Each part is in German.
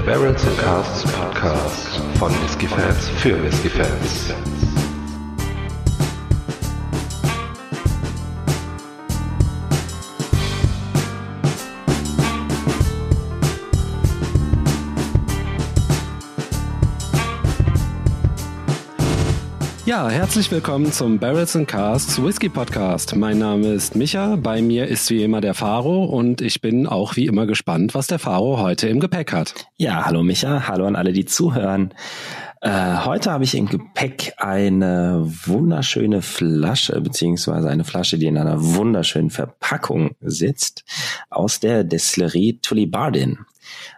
der Barrels and Casts Podcast von Whiskey Fans für Whiskey Fans. Ja, herzlich willkommen zum Barrels and Casts Whisky Podcast. Mein Name ist Micha, bei mir ist wie immer der Faro und ich bin auch wie immer gespannt, was der Faro heute im Gepäck hat. Ja, hallo Micha, hallo an alle, die zuhören. Äh, heute habe ich im Gepäck eine wunderschöne Flasche, beziehungsweise eine Flasche, die in einer wunderschönen Verpackung sitzt, aus der Destillerie Tullibardin.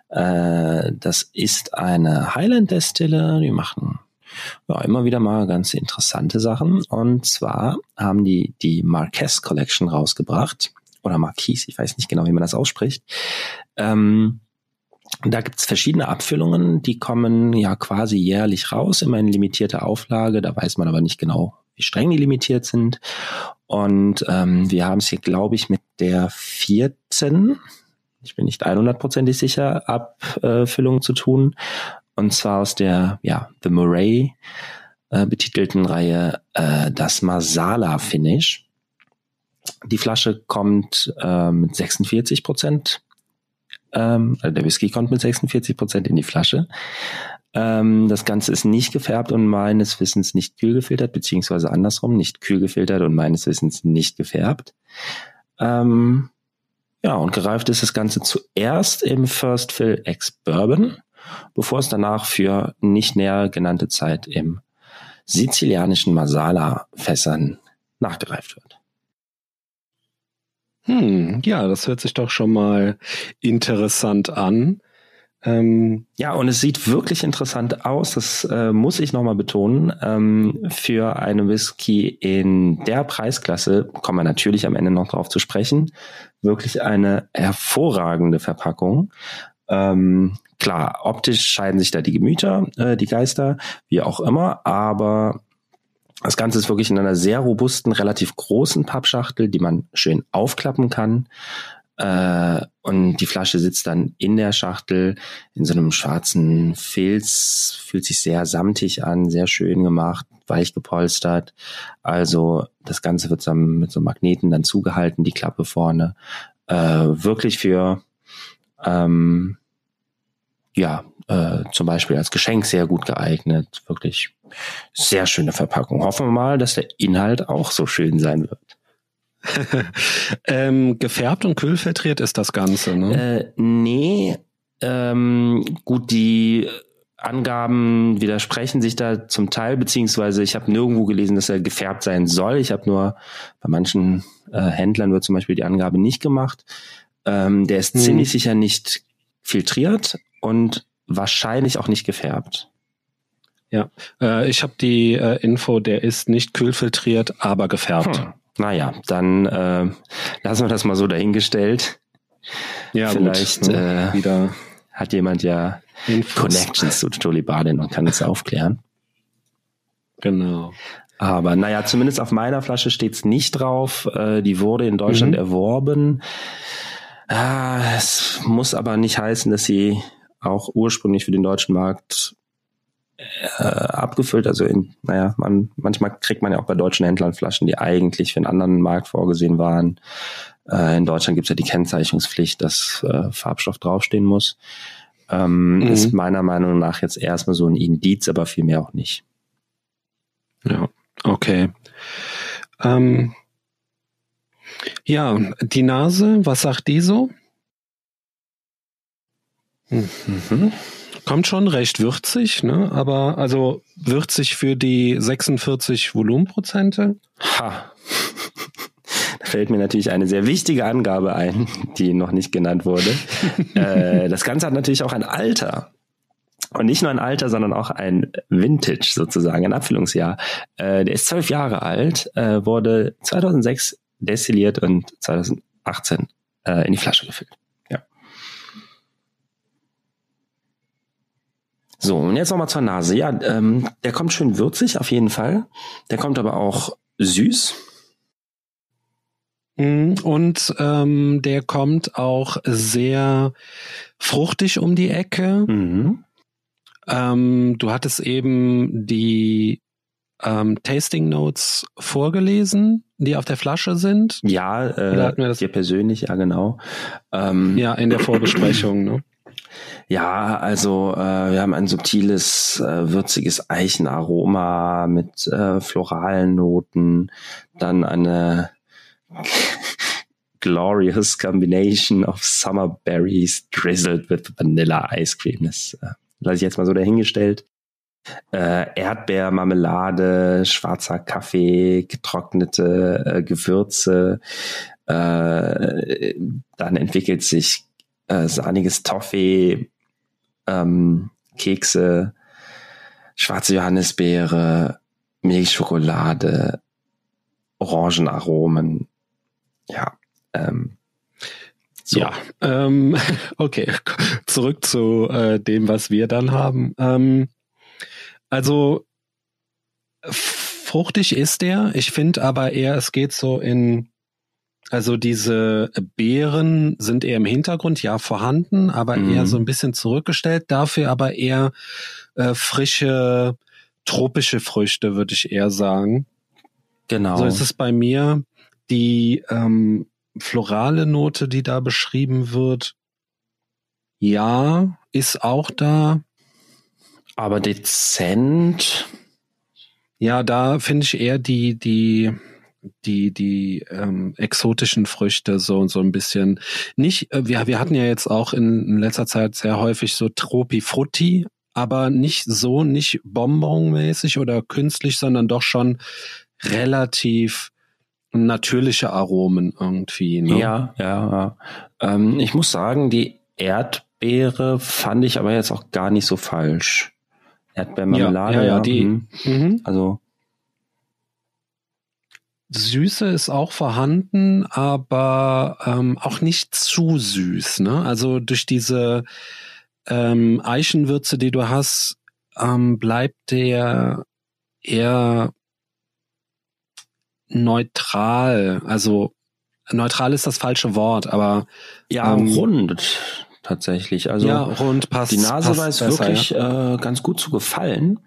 Äh, das ist eine Highland-Destille, die machen ja, immer wieder mal ganz interessante Sachen. Und zwar haben die die Marquez Collection rausgebracht. Oder Marquise, ich weiß nicht genau, wie man das ausspricht. Ähm, da gibt's verschiedene Abfüllungen, die kommen ja quasi jährlich raus, immer in limitierter Auflage. Da weiß man aber nicht genau, wie streng die limitiert sind. Und ähm, wir haben es hier, glaube ich, mit der vierten, ich bin nicht 100%ig sicher, Abfüllung zu tun. Und zwar aus der, ja, The Murray äh, betitelten Reihe äh, das Masala Finish. Die Flasche kommt äh, mit 46 Prozent, ähm, also der Whisky kommt mit 46 Prozent in die Flasche. Ähm, das Ganze ist nicht gefärbt und meines Wissens nicht kühl gefiltert, beziehungsweise andersrum, nicht kühl gefiltert und meines Wissens nicht gefärbt. Ähm, ja, und gereift ist das Ganze zuerst im First Fill Ex Bourbon bevor es danach für nicht näher genannte Zeit im sizilianischen Masala-Fässern nachgereift wird. Hm, ja, das hört sich doch schon mal interessant an. Ähm, ja, und es sieht wirklich interessant aus, das äh, muss ich nochmal betonen. Ähm, für eine Whisky in der Preisklasse kommen wir natürlich am Ende noch drauf zu sprechen. Wirklich eine hervorragende Verpackung. Ähm, klar, optisch scheiden sich da die Gemüter, äh, die Geister, wie auch immer, aber das Ganze ist wirklich in einer sehr robusten, relativ großen Pappschachtel, die man schön aufklappen kann. Äh, und die Flasche sitzt dann in der Schachtel in so einem schwarzen Filz, fühlt sich sehr samtig an, sehr schön gemacht, weich gepolstert. Also das Ganze wird dann mit so Magneten dann zugehalten, die Klappe vorne. Äh, wirklich für ähm, ja, äh, zum Beispiel als Geschenk sehr gut geeignet. Wirklich sehr schöne Verpackung. Hoffen wir mal, dass der Inhalt auch so schön sein wird. ähm, gefärbt und kühlfiltriert ist das Ganze, ne? Äh, nee, ähm, gut, die Angaben widersprechen sich da zum Teil, beziehungsweise ich habe nirgendwo gelesen, dass er gefärbt sein soll. Ich habe nur bei manchen äh, Händlern wird zum Beispiel die Angabe nicht gemacht. Ähm, der ist hm. ziemlich sicher nicht filtriert und wahrscheinlich auch nicht gefärbt. Ja, äh, ich habe die äh, Info, der ist nicht kühlfiltriert, aber gefärbt. Hm. Naja, dann äh, lassen wir das mal so dahingestellt. Ja, vielleicht gut, ne? äh, wieder hat jemand ja Infos. Connections zu Tolibadin und kann es aufklären. Genau. Aber naja, zumindest auf meiner Flasche steht's nicht drauf. Äh, die wurde in Deutschland mhm. erworben. Ah, es muss aber nicht heißen, dass sie auch ursprünglich für den deutschen Markt äh, abgefüllt. Also in, naja, man, manchmal kriegt man ja auch bei deutschen Händlern Flaschen, die eigentlich für einen anderen Markt vorgesehen waren. Äh, in Deutschland gibt es ja die Kennzeichnungspflicht, dass äh, Farbstoff draufstehen muss. Ähm, mhm. Ist meiner Meinung nach jetzt erstmal so ein Indiz, aber viel mehr auch nicht. Ja, okay. Ähm, ja, die Nase, was sagt die so? Mhm. Kommt schon recht würzig, ne? Aber also würzig für die 46 Volumenprozente? Ha. Da fällt mir natürlich eine sehr wichtige Angabe ein, die noch nicht genannt wurde. äh, das Ganze hat natürlich auch ein Alter. Und nicht nur ein Alter, sondern auch ein Vintage sozusagen, ein Abfüllungsjahr. Äh, der ist zwölf Jahre alt, äh, wurde 2006 destilliert und 2018 äh, in die Flasche gefüllt. So, und jetzt nochmal zur Nase. Ja, ähm, der kommt schön würzig, auf jeden Fall. Der kommt aber auch süß. Mhm, und ähm, der kommt auch sehr fruchtig um die Ecke. Mhm. Ähm, du hattest eben die ähm, Tasting Notes vorgelesen, die auf der Flasche sind. Ja, Oder äh, hatten wir das- dir persönlich, ja genau. Ähm, Ja, in der Vorbesprechung. Ne? Ja, also äh, wir haben ein subtiles, äh, würziges Eichenaroma mit äh, floralen Noten, dann eine glorious combination of summer berries drizzled with vanilla ice cream. Das äh, lasse ich jetzt mal so dahingestellt. Äh, Erdbeermarmelade, schwarzer Kaffee, getrocknete äh, Gewürze. Äh, dann entwickelt sich äh, sahniges Toffee, ähm, Kekse, schwarze Johannisbeere, Milchschokolade, Orangenaromen. Ja. Ähm, so. Ja, ähm, okay, zurück zu äh, dem, was wir dann haben. Ähm, also fruchtig ist der. Ich finde aber eher, es geht so in, also diese Beeren sind eher im Hintergrund, ja vorhanden, aber Mhm. eher so ein bisschen zurückgestellt. Dafür aber eher äh, frische tropische Früchte, würde ich eher sagen. Genau. So ist es bei mir. Die ähm, florale Note, die da beschrieben wird, ja, ist auch da. Aber dezent. Ja, da finde ich eher die, die, die, die ähm, exotischen Früchte so so ein bisschen. Nicht, äh, wir, wir hatten ja jetzt auch in, in letzter Zeit sehr häufig so Tropi Frutti, aber nicht so, nicht bonbonmäßig oder künstlich, sondern doch schon relativ natürliche Aromen irgendwie. Ne? Ja, ja. ja. Ähm, ich muss sagen, die Erdbeere fand ich aber jetzt auch gar nicht so falsch. Erdbeermarmelade, Ja, ja, ja, die- hm. Mhm. Also, Süße ist auch vorhanden, aber ähm, auch nicht zu süß. Ne? Also durch diese ähm, Eichenwürze, die du hast, ähm, bleibt der eher neutral. Also neutral ist das falsche Wort, aber ja, Ähm, rund tatsächlich. Also, ja, rund passt. die Nase passt weiß besser, wirklich Ja? äh, ganz gut zu gefallen.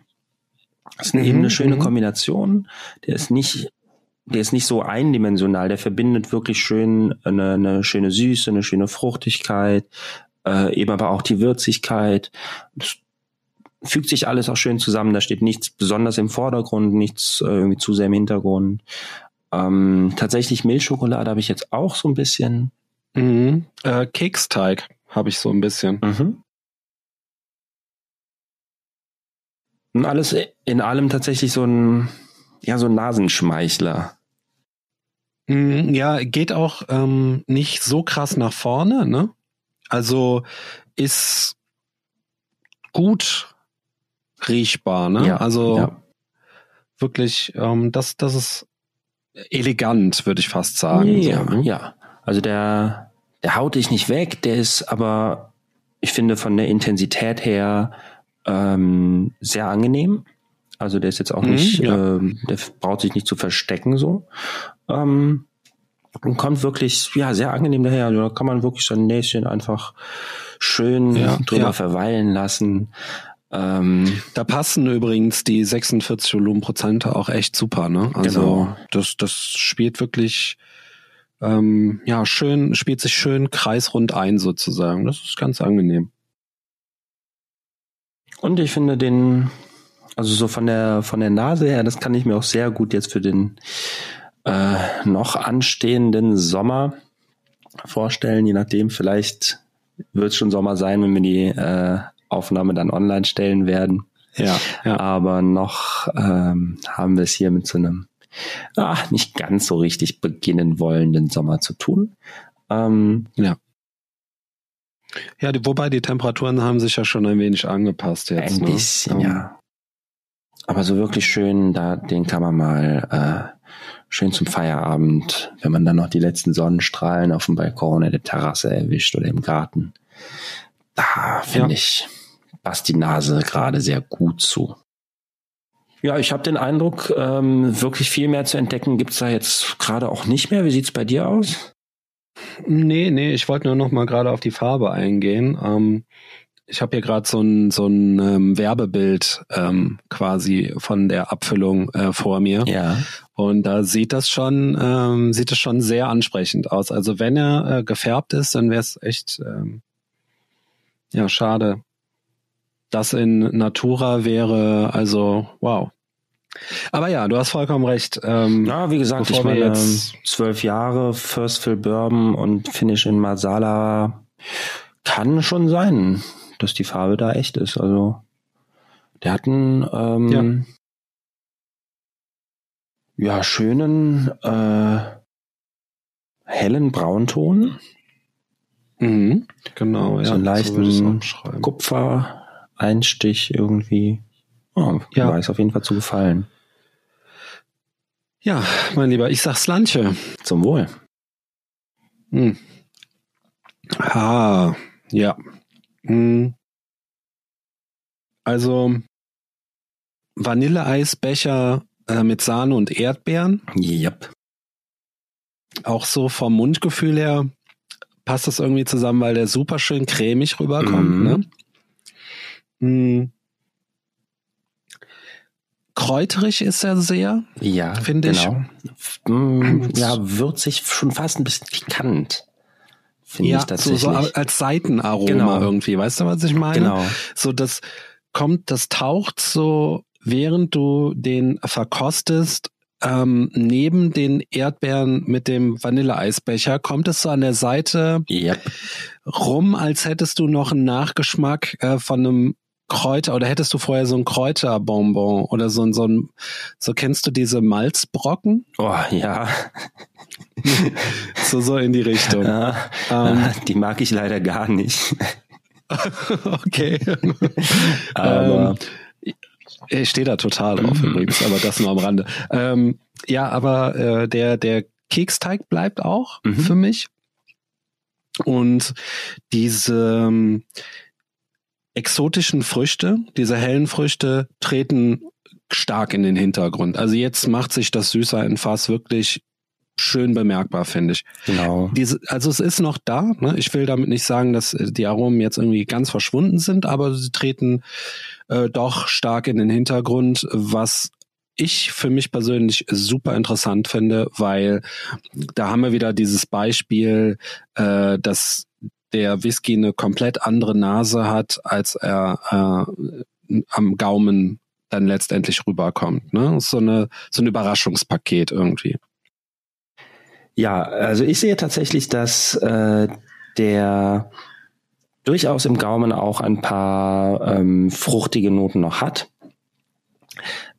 Das ist eine, Mhm, eben eine schöne mhm. Kombination. Der ist nicht, der ist nicht so eindimensional. Der verbindet wirklich schön eine, eine schöne Süße, eine schöne Fruchtigkeit, äh, eben aber auch die Würzigkeit. Das fügt sich alles auch schön zusammen. Da steht nichts besonders im Vordergrund, nichts äh, irgendwie zu sehr im Hintergrund. Ähm, tatsächlich Milchschokolade habe ich jetzt auch so ein bisschen. Mhm. Äh, Keksteig habe ich so ein bisschen. Mhm. Und alles in allem tatsächlich so ein, ja, so ein Nasenschmeichler. Mm, Ja, geht auch ähm, nicht so krass nach vorne, ne? Also ist gut riechbar, ne? Ja, also ja. wirklich, ähm, das, das ist elegant, würde ich fast sagen. ja, so, ne? ja. Also der, der haut dich nicht weg, der ist aber, ich finde, von der Intensität her ähm, sehr angenehm. Also der ist jetzt auch Mhm, nicht, ja. ähm, der braucht sich nicht zu verstecken so. Ähm, und kommt wirklich, ja, sehr angenehm daher. Also da kann man wirklich sein Näschen einfach schön Ja, drüber ja. verweilen lassen. Ähm, Da passen übrigens die 46 Volumenprozente auch echt super, ne? Also Genau. das, das spielt wirklich ähm, ja schön, spielt sich schön kreisrund ein sozusagen. Das ist ganz angenehm. Und ich finde den, also so von der von der Nase her, das kann ich mir auch sehr gut jetzt für den äh, noch anstehenden Sommer vorstellen. Je nachdem, vielleicht wird es schon Sommer sein, wenn wir die äh, Aufnahme dann online stellen werden. Ja, ja. Aber noch ähm, haben wir es hier mit so einem ah, nicht ganz so richtig beginnen wollenden Sommer zu tun. Ähm, Ja, die, wobei die Temperaturen haben sich ja schon ein wenig angepasst jetzt. Ein ne? bisschen, Ähm, ja. Aber so wirklich schön, da, den kann man mal äh, schön zum Feierabend, wenn man dann noch die letzten Sonnenstrahlen auf dem Balkon oder der Terrasse erwischt oder im Garten. Da finde Ja. ich, passt die Nase gerade sehr gut zu. Ja, ich habe den Eindruck, ähm, wirklich viel mehr zu entdecken gibt's da jetzt gerade auch nicht mehr. Wie sieht's bei dir aus? Nee, nee, ich wollte nur noch mal gerade auf die Farbe eingehen. Ähm, ich habe hier gerade so ein, so ein ähm, Werbebild ähm, quasi von der Abfüllung äh, vor mir. Ja. Und da sieht das schon, ähm, sieht es schon sehr ansprechend aus. Also wenn er äh, gefärbt ist, dann wäre es echt ähm, ja schade. Das in Natura wäre also wow. Aber ja, du hast vollkommen recht. Ähm, Ja, wie gesagt, ich meine, jetzt- zwölf Jahre First Fill Bourbon und Finish in Masala kann schon sein, dass die Farbe da echt ist. Also der hat einen ähm, ja. schönen äh, hellen Braunton, Mhm, genau, ja. so einen leichten auch Kupfer-Einstich irgendwie. Oh, Ja. Weiß auf jeden Fall zu gefallen. Ja, mein Lieber, ich sag's Lanche. Zum Wohl. Hm. Ah, ja. Hm. Also Vanilleeisbecher äh, mit Sahne und Erdbeeren, Yep. auch so vom Mundgefühl her passt das irgendwie zusammen, weil der super schön cremig rüberkommt. Mhm. Ne? Hm. Kräuterig ist er sehr. Ja, Finde ich. genau. Mm, Ja, würzig, schon fast ein bisschen pikant. Finde ich so, tatsächlich. so als Seitenaroma Genau. irgendwie. Weißt du, was ich meine? genau. So, das kommt, das taucht so, während du den verkostest, ähm, neben den Erdbeeren mit dem Vanilleeisbecher, kommt es so an der Seite Yep. rum, als hättest du noch einen Nachgeschmack äh, von einem Kräuter oder hättest du vorher so ein Kräuterbonbon oder so ein, so ein, so kennst du diese Malzbrocken? Oh, ja. So, so in die Richtung. ja. Ähm, Die mag ich leider gar nicht. okay. Aber Ähm, ich stehe da total drauf übrigens, aber das nur am Rande. Ähm, ja, aber äh, der, der Keksteig bleibt auch Mhm. für mich. Und diese ähm, exotischen Früchte, diese hellen Früchte treten stark in den Hintergrund. Also jetzt macht sich das Süßer in Fass wirklich schön bemerkbar, finde ich. genau. Diese, also es ist noch da. Ne? Ich will damit nicht sagen, dass äh, die Aromen jetzt irgendwie ganz verschwunden sind, aber sie treten äh, doch stark in den Hintergrund, was ich für mich persönlich super interessant finde, weil da haben wir wieder dieses Beispiel, äh, dass der Whisky eine komplett andere Nase hat, als er äh, am Gaumen dann letztendlich rüberkommt. Ne? So eine so ein Überraschungspaket irgendwie. Ja, also ich sehe tatsächlich, dass äh, der durchaus im Gaumen auch ein paar ähm, fruchtige Noten noch hat.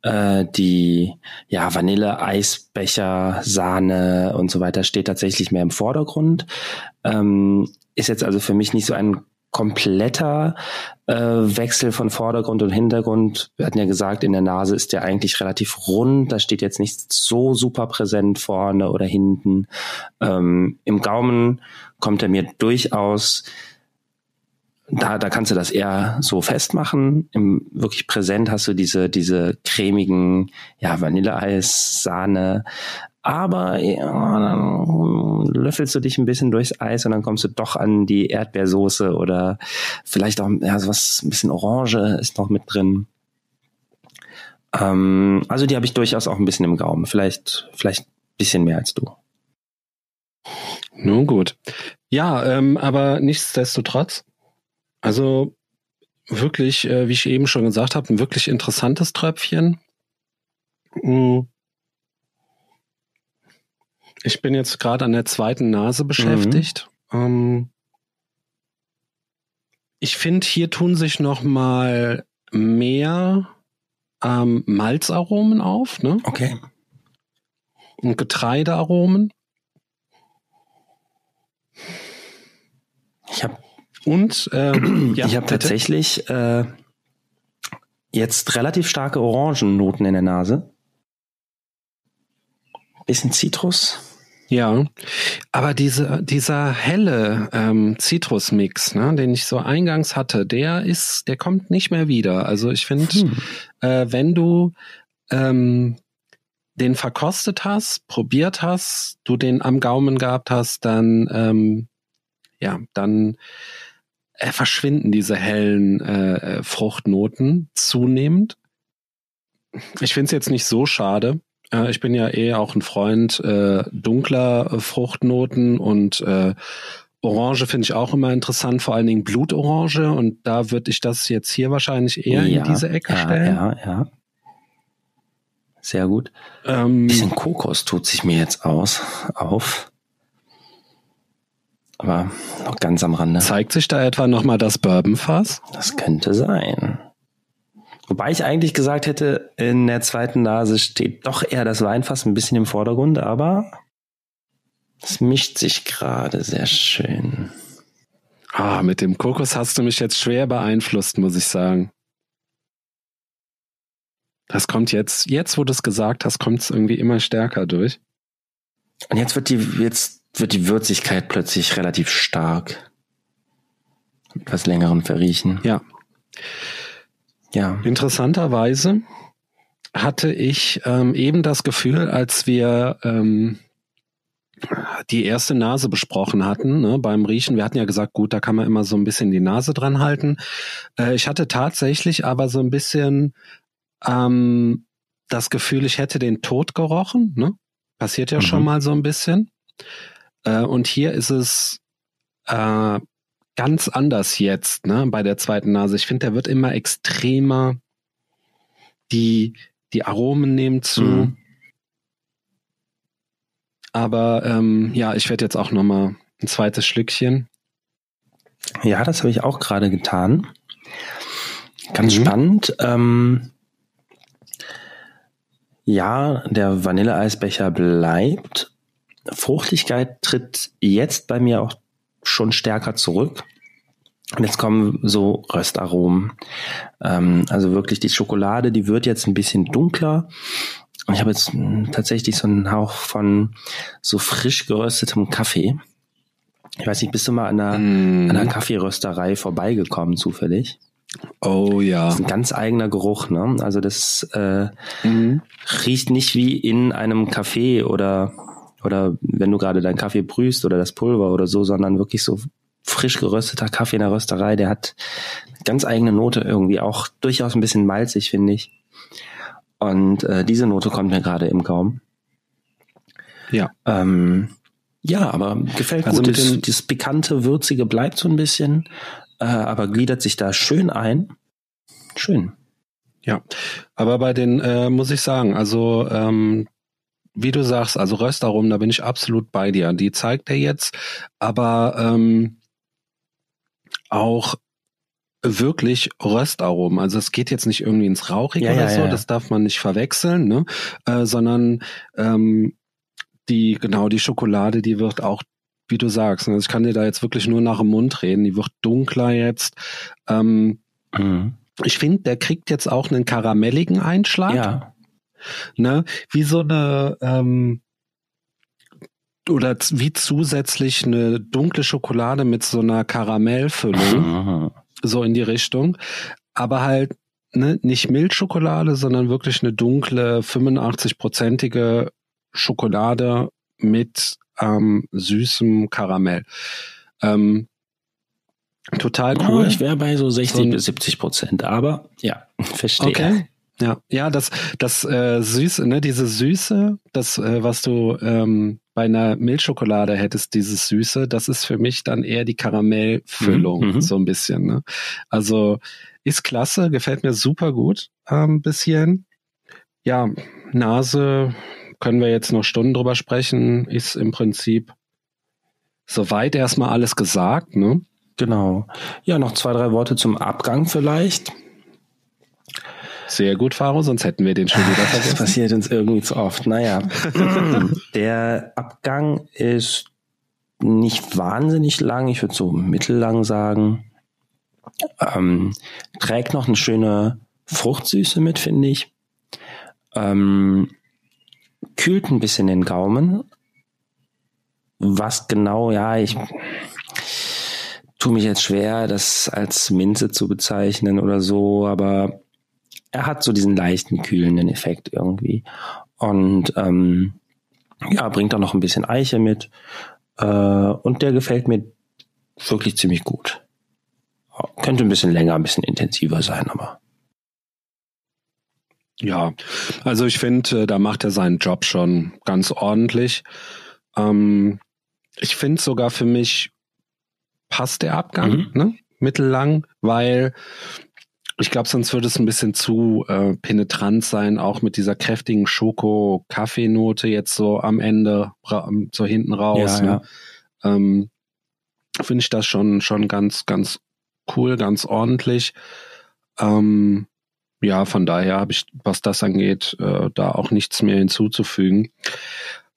Äh, die ja Vanille, Eisbecher, Sahne und so weiter steht tatsächlich mehr im Vordergrund. Ähm, ist jetzt also für mich nicht so ein kompletter äh, Wechsel von Vordergrund und Hintergrund. Wir hatten ja gesagt, in der Nase ist der eigentlich relativ rund. Da steht jetzt nicht so super präsent vorne oder hinten. Ähm, Im Gaumen kommt er mir durchaus da, da kannst du das eher so festmachen. Im wirklich präsent hast du diese, diese cremigen, ja, Vanilleeis, Sahne. Aber ja, dann löffelst du dich ein bisschen durchs Eis und dann kommst du doch an die Erdbeersoße oder vielleicht auch ja, was, ein bisschen Orange ist noch mit drin. Ähm, also die habe ich durchaus auch ein bisschen im Gaumen. Vielleicht, vielleicht ein bisschen mehr als du. Nun gut. Ja, ähm, aber nichtsdestotrotz, also wirklich, äh, wie ich eben schon gesagt habe, ein wirklich interessantes Tröpfchen. Mm. Ich bin jetzt gerade an der zweiten Nase beschäftigt. Ähm, ich finde, hier tun sich noch mal mehr ähm, Malzaromen auf, ne? Okay. Und Getreidearomen. Ich habe Und ähm, ja, ich habe tatsächlich äh, jetzt relativ starke Orangennoten in der Nase. Bisschen Zitrus. Ja, aber diese, dieser helle ähm, Zitrusmix, ne, den ich so eingangs hatte, der ist, der kommt nicht mehr wieder. Also ich finde, Hm. äh, wenn du ähm, den verkostet hast, probiert hast, du den am Gaumen gehabt hast, dann ähm, ja, dann äh, verschwinden diese hellen äh, Fruchtnoten zunehmend. Ich finde es jetzt nicht so schade. Äh, ich bin ja eh auch ein Freund äh, dunkler Fruchtnoten und äh, Orange finde ich auch immer interessant, vor allen Dingen Blutorange. Und da würde ich das jetzt hier wahrscheinlich eher ja, in diese Ecke ja, stellen. Ja, ja. Sehr gut. Ähm, Ein bisschen Kokos tut sich mir jetzt aus, auf. Aber noch ganz am Rande. Zeigt sich da etwa nochmal das Bourbonfass? Das könnte sein. Wobei ich eigentlich gesagt hätte, in der zweiten Nase steht doch eher das Weinfass ein bisschen im Vordergrund, aber es mischt sich gerade sehr schön. Ah, mit dem Kokos hast du mich jetzt schwer beeinflusst, muss ich sagen. Das kommt jetzt, jetzt wo du es gesagt hast, kommt es irgendwie immer stärker durch. Und jetzt wird die, jetzt wird die Würzigkeit plötzlich relativ stark. Mit etwas längeren Verriechen. Ja. Ja. Interessanterweise hatte ich ähm, eben das Gefühl, als wir ähm, die erste Nase besprochen hatten, ne, beim Riechen. Wir hatten ja gesagt, gut, da kann man immer so ein bisschen die Nase dran halten. Äh, ich hatte tatsächlich aber so ein bisschen ähm, das Gefühl, ich hätte den Tod gerochen. Ne? Passiert ja mhm. schon mal so ein bisschen. Äh, und hier ist es äh, ganz anders jetzt, ne, bei der zweiten Nase. Ich finde, der wird immer extremer. Die, die Aromen nehmen zu. Mhm. Aber ähm, ja, ich werde jetzt auch noch mal ein zweites Schlückchen. Ja, das habe ich auch gerade getan. Ganz mhm. spannend. Ähm, ja, der Vanilleeisbecher bleibt. Fruchtigkeit tritt jetzt bei mir auch schon stärker zurück. Und jetzt kommen so Röstaromen. Ähm, also wirklich die Schokolade, die wird jetzt ein bisschen dunkler. Und ich habe jetzt hm, tatsächlich so einen Hauch von so frisch geröstetem Kaffee. Ich weiß nicht, bist du mal an einer, mm. an einer Kaffeerösterei vorbeigekommen zufällig? Oh ja. Das ist ein ganz eigener Geruch, ne? Also das äh, mhm. riecht nicht wie in einem Café oder oder wenn du gerade deinen Kaffee brühst oder das Pulver oder so, sondern wirklich so frisch gerösteter Kaffee in der Rösterei, der hat ganz eigene Note irgendwie, auch durchaus ein bisschen malzig, finde ich. Und äh, diese Note kommt mir gerade im Gaumen. Ja. Ähm, ja, aber gefällt also gut. Das, das pikante, würzige bleibt so ein bisschen äh, aber gliedert sich da schön ein. Schön. Ja, aber bei den äh, muss ich sagen, also ähm, wie du sagst, also Röstaromen, da bin ich absolut bei dir. Die zeigt er jetzt, aber ähm, auch wirklich Röstaromen. Also es geht jetzt nicht irgendwie ins Rauchige ja, oder ja, so, ja. das darf man nicht verwechseln, ne? Äh, sondern ähm, die genau die Schokolade, die wird auch wie du sagst. Also ich kann dir da jetzt wirklich nur nach dem Mund reden. Die wird dunkler jetzt. Ähm, mhm. Ich finde, der kriegt jetzt auch einen karamelligen Einschlag. Ja. Ne? Wie so eine ähm, oder wie zusätzlich eine dunkle Schokolade mit so einer Karamellfüllung. So in die Richtung. Aber halt ne, nicht Milchschokolade, sondern wirklich eine dunkle, 85-prozentige Schokolade mit ähm, süßem Karamell. Ähm, total cool. Oh, ich wäre bei so 60 so bis 70 Prozent, aber ja, verstehe. Okay. Ja, ja, das, das äh, Süße, ne, diese Süße, das, äh, was du ähm, bei einer Milchschokolade hättest, dieses Süße, das ist für mich dann eher die Karamellfüllung, mhm, mhm. so ein bisschen. Ne? Also ist klasse, gefällt mir super gut ähm, bis hierhin. Ja, Nase können wir jetzt noch Stunden drüber sprechen, ist im Prinzip soweit erstmal alles gesagt, ne? Genau. Ja, noch zwei, drei Worte zum Abgang vielleicht. Sehr gut, Faro, sonst hätten wir den schon wieder vergessen. Das passiert uns irgendwie zu oft. Naja, der Abgang ist nicht wahnsinnig lang, ich würde so mittellang sagen. Ähm, trägt noch eine schöne Fruchtsüße mit, finde ich. Ähm, kühlt ein bisschen den Gaumen. Was genau, ja, ich tue mich jetzt schwer, das als Minze zu bezeichnen oder so, aber er hat so diesen leichten kühlenden Effekt irgendwie. Und ähm, ja, bringt auch noch ein bisschen Eiche mit. Äh, und der gefällt mir wirklich ziemlich gut. Könnte ein bisschen länger, ein bisschen intensiver sein, aber. Ja, also ich finde, äh, da macht er seinen Job schon ganz ordentlich. Ähm, ich finde sogar für mich passt der Abgang, mhm. ne? Mittellang, weil ich glaube, sonst würde es ein bisschen zu äh, penetrant sein, auch mit dieser kräftigen Schoko-Kaffeenote jetzt so am Ende, so hinten raus. Ja, ne? ja. Ähm, Finde ich das schon, schon ganz, ganz cool, ganz ordentlich. Ähm, ja, von daher habe ich, was das angeht, äh, da auch nichts mehr hinzuzufügen.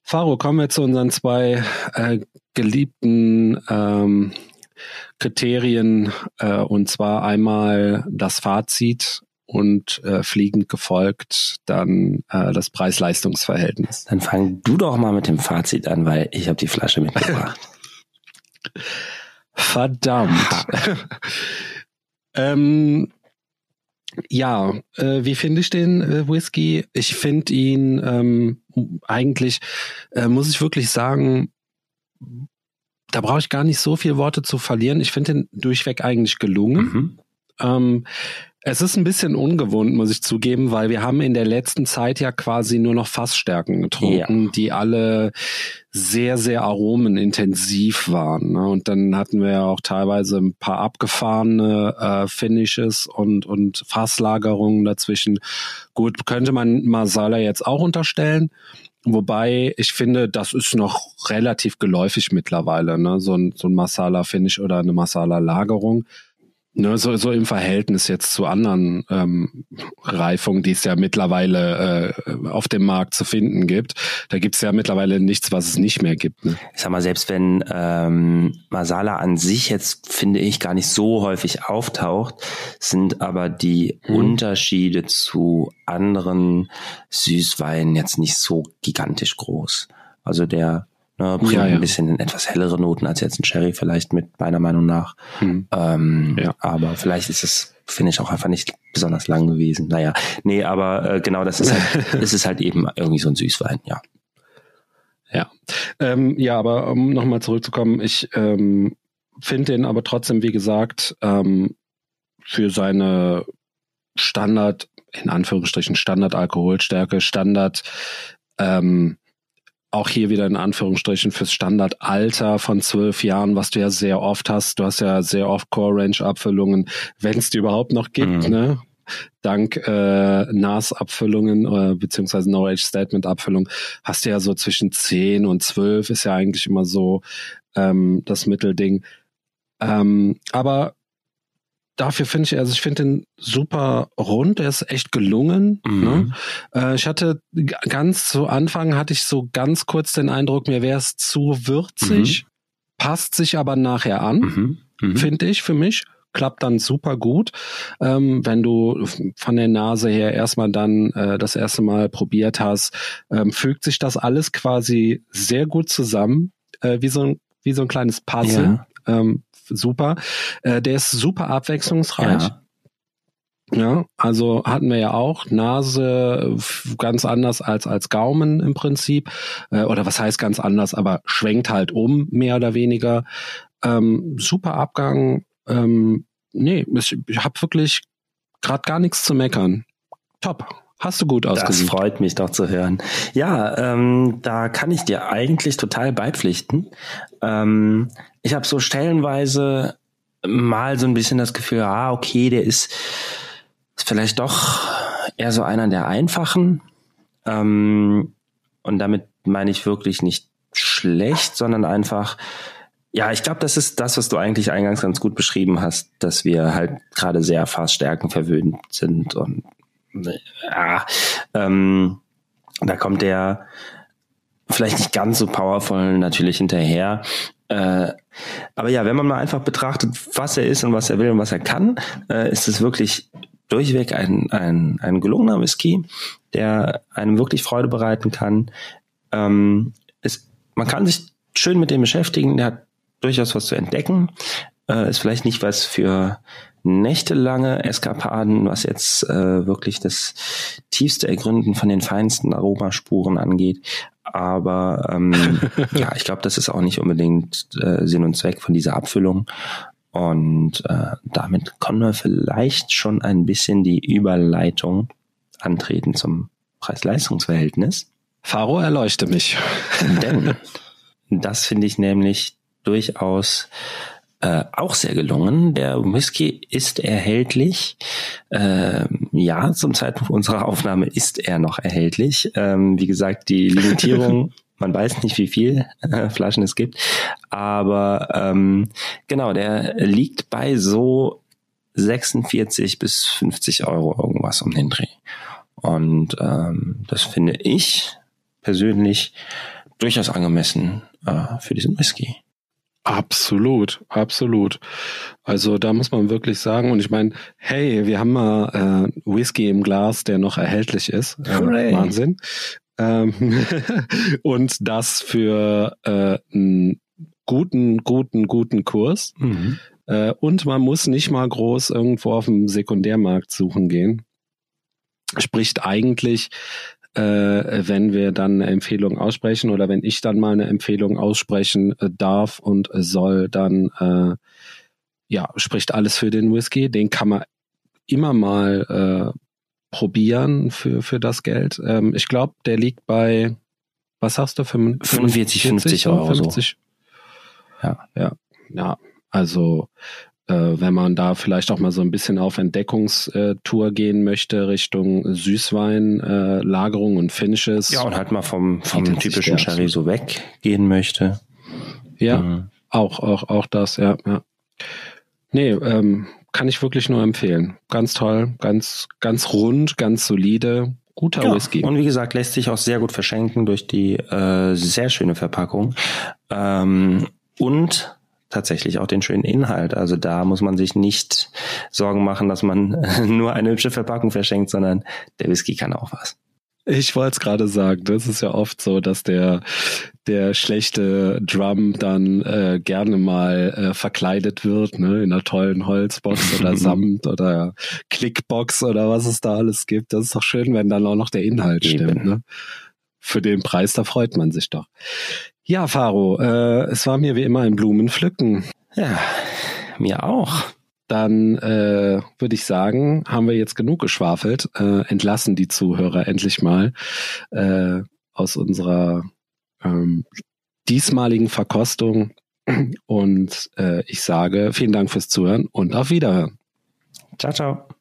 Faro, kommen wir zu unseren zwei äh, geliebten ähm, Kriterien, äh, und zwar einmal das Fazit und äh, fliegend gefolgt dann äh, das Preis-Leistungs-Verhältnis. Dann fang du doch mal mit dem Fazit an, weil ich habe die Flasche mitgebracht. Verdammt. ähm, ja, äh, wie finde ich den äh, Whisky? Ich finde ihn ähm, eigentlich, äh, muss ich wirklich sagen, da brauche ich gar nicht so viel Worte zu verlieren. Ich finde den durchweg eigentlich gelungen. Mhm. Ähm, es ist ein bisschen ungewohnt, muss ich zugeben, weil wir haben in der letzten Zeit ja quasi nur noch Fassstärken getrunken, ja. die alle sehr, sehr aromenintensiv waren. Ne? Und dann hatten wir ja auch teilweise ein paar abgefahrene äh, Finishes und, und Fasslagerungen dazwischen. Gut, könnte man Masala jetzt auch unterstellen. Wobei ich finde, das ist noch relativ geläufig mittlerweile, ne? so ein, so ein Masala-Finish oder eine Masala-Lagerung. Ne, so, so im Verhältnis jetzt zu anderen ähm, Reifungen, die es ja mittlerweile äh, auf dem Markt zu finden gibt. Da gibt es ja mittlerweile nichts, was es nicht mehr gibt. Ne? Ich sag mal, selbst wenn ähm, Masala an sich jetzt, finde ich, gar nicht so häufig auftaucht, sind aber die hm. Unterschiede zu anderen Süßweinen jetzt nicht so gigantisch groß. Also der Ne, bringt ja, ja. ein bisschen etwas hellere Noten als jetzt ein Sherry vielleicht mit meiner Meinung nach. Hm. Ähm, ja. Aber vielleicht ist es, finde ich, auch einfach nicht besonders lang gewesen. Naja, nee, aber äh, genau das ist halt, es ist halt eben irgendwie so ein Süßwein, ja. Ja, ähm, ja, aber um nochmal zurückzukommen, ich ähm, finde den aber trotzdem, wie gesagt, ähm, für seine Standard, in Anführungsstrichen Standard-Alkoholstärke, Standard, ähm, auch hier wieder in Anführungsstrichen fürs Standardalter von zwölf Jahren, was du ja sehr oft hast. Du hast ja sehr oft Core-Range-Abfüllungen, wenn es die überhaupt noch gibt, mhm. ne? Dank äh, NAS-Abfüllungen äh, beziehungsweise No-Age-Statement-Abfüllung hast du ja so zwischen zehn und zwölf ist ja eigentlich immer so ähm, das Mittelding. Ähm, aber dafür finde ich, also ich finde den super rund, er ist echt gelungen. Mhm. Ne? Äh, ich hatte ganz zu Anfang hatte ich so ganz kurz den Eindruck, mir wäre es zu würzig, mhm. passt sich aber nachher an, mhm. mhm. finde ich für mich. Klappt dann super gut, ähm, wenn du von der Nase her erstmal dann äh, das erste Mal probiert hast, ähm, fügt sich das alles quasi sehr gut zusammen, äh, wie so ein wie so ein kleines Puzzle. Ja. Ähm, super. Äh, der ist super abwechslungsreich. Ja. Ja, also hatten wir ja auch Nase ganz anders als als Gaumen im Prinzip äh, oder was heißt ganz anders, aber schwenkt halt um mehr oder weniger. Ähm, super Abgang. Ähm, nee, ich, ich habe wirklich gerade gar nichts zu meckern. Top. Hast du gut ausgesucht. Das freut mich doch zu hören. Ja, ähm, da kann ich dir eigentlich total beipflichten. Ähm, ich habe so stellenweise mal so ein bisschen das Gefühl, ah, okay, der ist, ist vielleicht doch eher so einer der einfachen. Ähm, und damit meine ich wirklich nicht schlecht, sondern einfach, ja, ich glaube, das ist das, was du eigentlich eingangs ganz gut beschrieben hast, dass wir halt gerade sehr Fassstärken verwöhnt sind und ja, ähm, da kommt der vielleicht nicht ganz so powerful natürlich hinterher. Äh, aber ja, wenn man mal einfach betrachtet, was er ist und was er will und was er kann, äh, ist es wirklich durchweg ein, ein, ein gelungener Whisky, der einem wirklich Freude bereiten kann. Ähm, es, man kann sich schön mit dem beschäftigen, der hat durchaus was zu entdecken. Äh, ist vielleicht nicht was für nächtelange Eskapaden, was jetzt äh, wirklich das tiefste Ergründen von den feinsten Aromaspuren angeht. Aber ähm, ja, ich glaube, das ist auch nicht unbedingt äh, Sinn und Zweck von dieser Abfüllung. Und äh, damit können wir vielleicht schon ein bisschen die Überleitung antreten zum Preis-Leistungs-Verhältnis. Faro erleuchte mich. Denn das finde ich nämlich durchaus äh, auch sehr gelungen. Der Whisky ist erhältlich. Äh, ja, zum Zeitpunkt unserer Aufnahme ist er noch erhältlich. Ähm, wie gesagt, die Limitierung, man weiß nicht, wie viel äh, Flaschen es gibt. Aber ähm, genau, der liegt bei so 46 bis 50 Euro irgendwas um den Dreh. Und ähm, das finde ich persönlich durchaus angemessen äh, für diesen Whisky. Absolut, absolut. Also da muss man wirklich sagen, und ich meine, hey, wir haben mal äh, Whisky im Glas, der noch erhältlich ist. Äh, Wahnsinn. Ähm, und das für äh, einen guten, guten, guten Kurs. Mhm. Äh, und man muss nicht mal groß irgendwo auf dem Sekundärmarkt suchen gehen. Spricht eigentlich äh, wenn wir dann eine Empfehlung aussprechen oder wenn ich dann mal eine Empfehlung aussprechen äh, darf und soll, dann äh, ja, spricht alles für den Whisky. Den kann man immer mal äh, probieren für, für das Geld. Ähm, ich glaube, der liegt bei, was sagst du, 45, 50 Euro. 50? So. Ja. Ja, ja. Also wenn man da vielleicht auch mal so ein bisschen auf Entdeckungstour gehen möchte Richtung Süßwein, äh, Lagerung und Finishes. Ja, und halt mal vom, vom typischen Sherry so weggehen möchte. Ja, mhm. auch, auch, auch das, ja, ja. Nee, ähm, kann ich wirklich nur empfehlen. Ganz toll, ganz, ganz rund, ganz solide, guter ja, Whisky. Und wie gesagt, lässt sich auch sehr gut verschenken durch die äh, sehr schöne Verpackung. Ähm, und tatsächlich auch den schönen Inhalt. Also da muss man sich nicht Sorgen machen, dass man nur eine hübsche Verpackung verschenkt, sondern der Whisky kann auch was. Ich wollte es gerade sagen, das ist ja oft so, dass der der schlechte Drum dann äh, gerne mal äh, verkleidet wird, ne, in einer tollen Holzbox oder Samt oder Clickbox oder was es da alles gibt. Das ist doch schön, wenn dann auch noch der Inhalt Eben. stimmt. Ne? Für den Preis, da freut man sich doch. Ja, Faro, äh, es war mir wie immer ein Blumenpflücken. Ja, mir auch. Dann äh, würde ich sagen, haben wir jetzt genug geschwafelt, äh, entlassen die Zuhörer endlich mal äh, aus unserer ähm, diesmaligen Verkostung. Und äh, ich sage vielen Dank fürs Zuhören und auf Wiederhören. Ciao, ciao.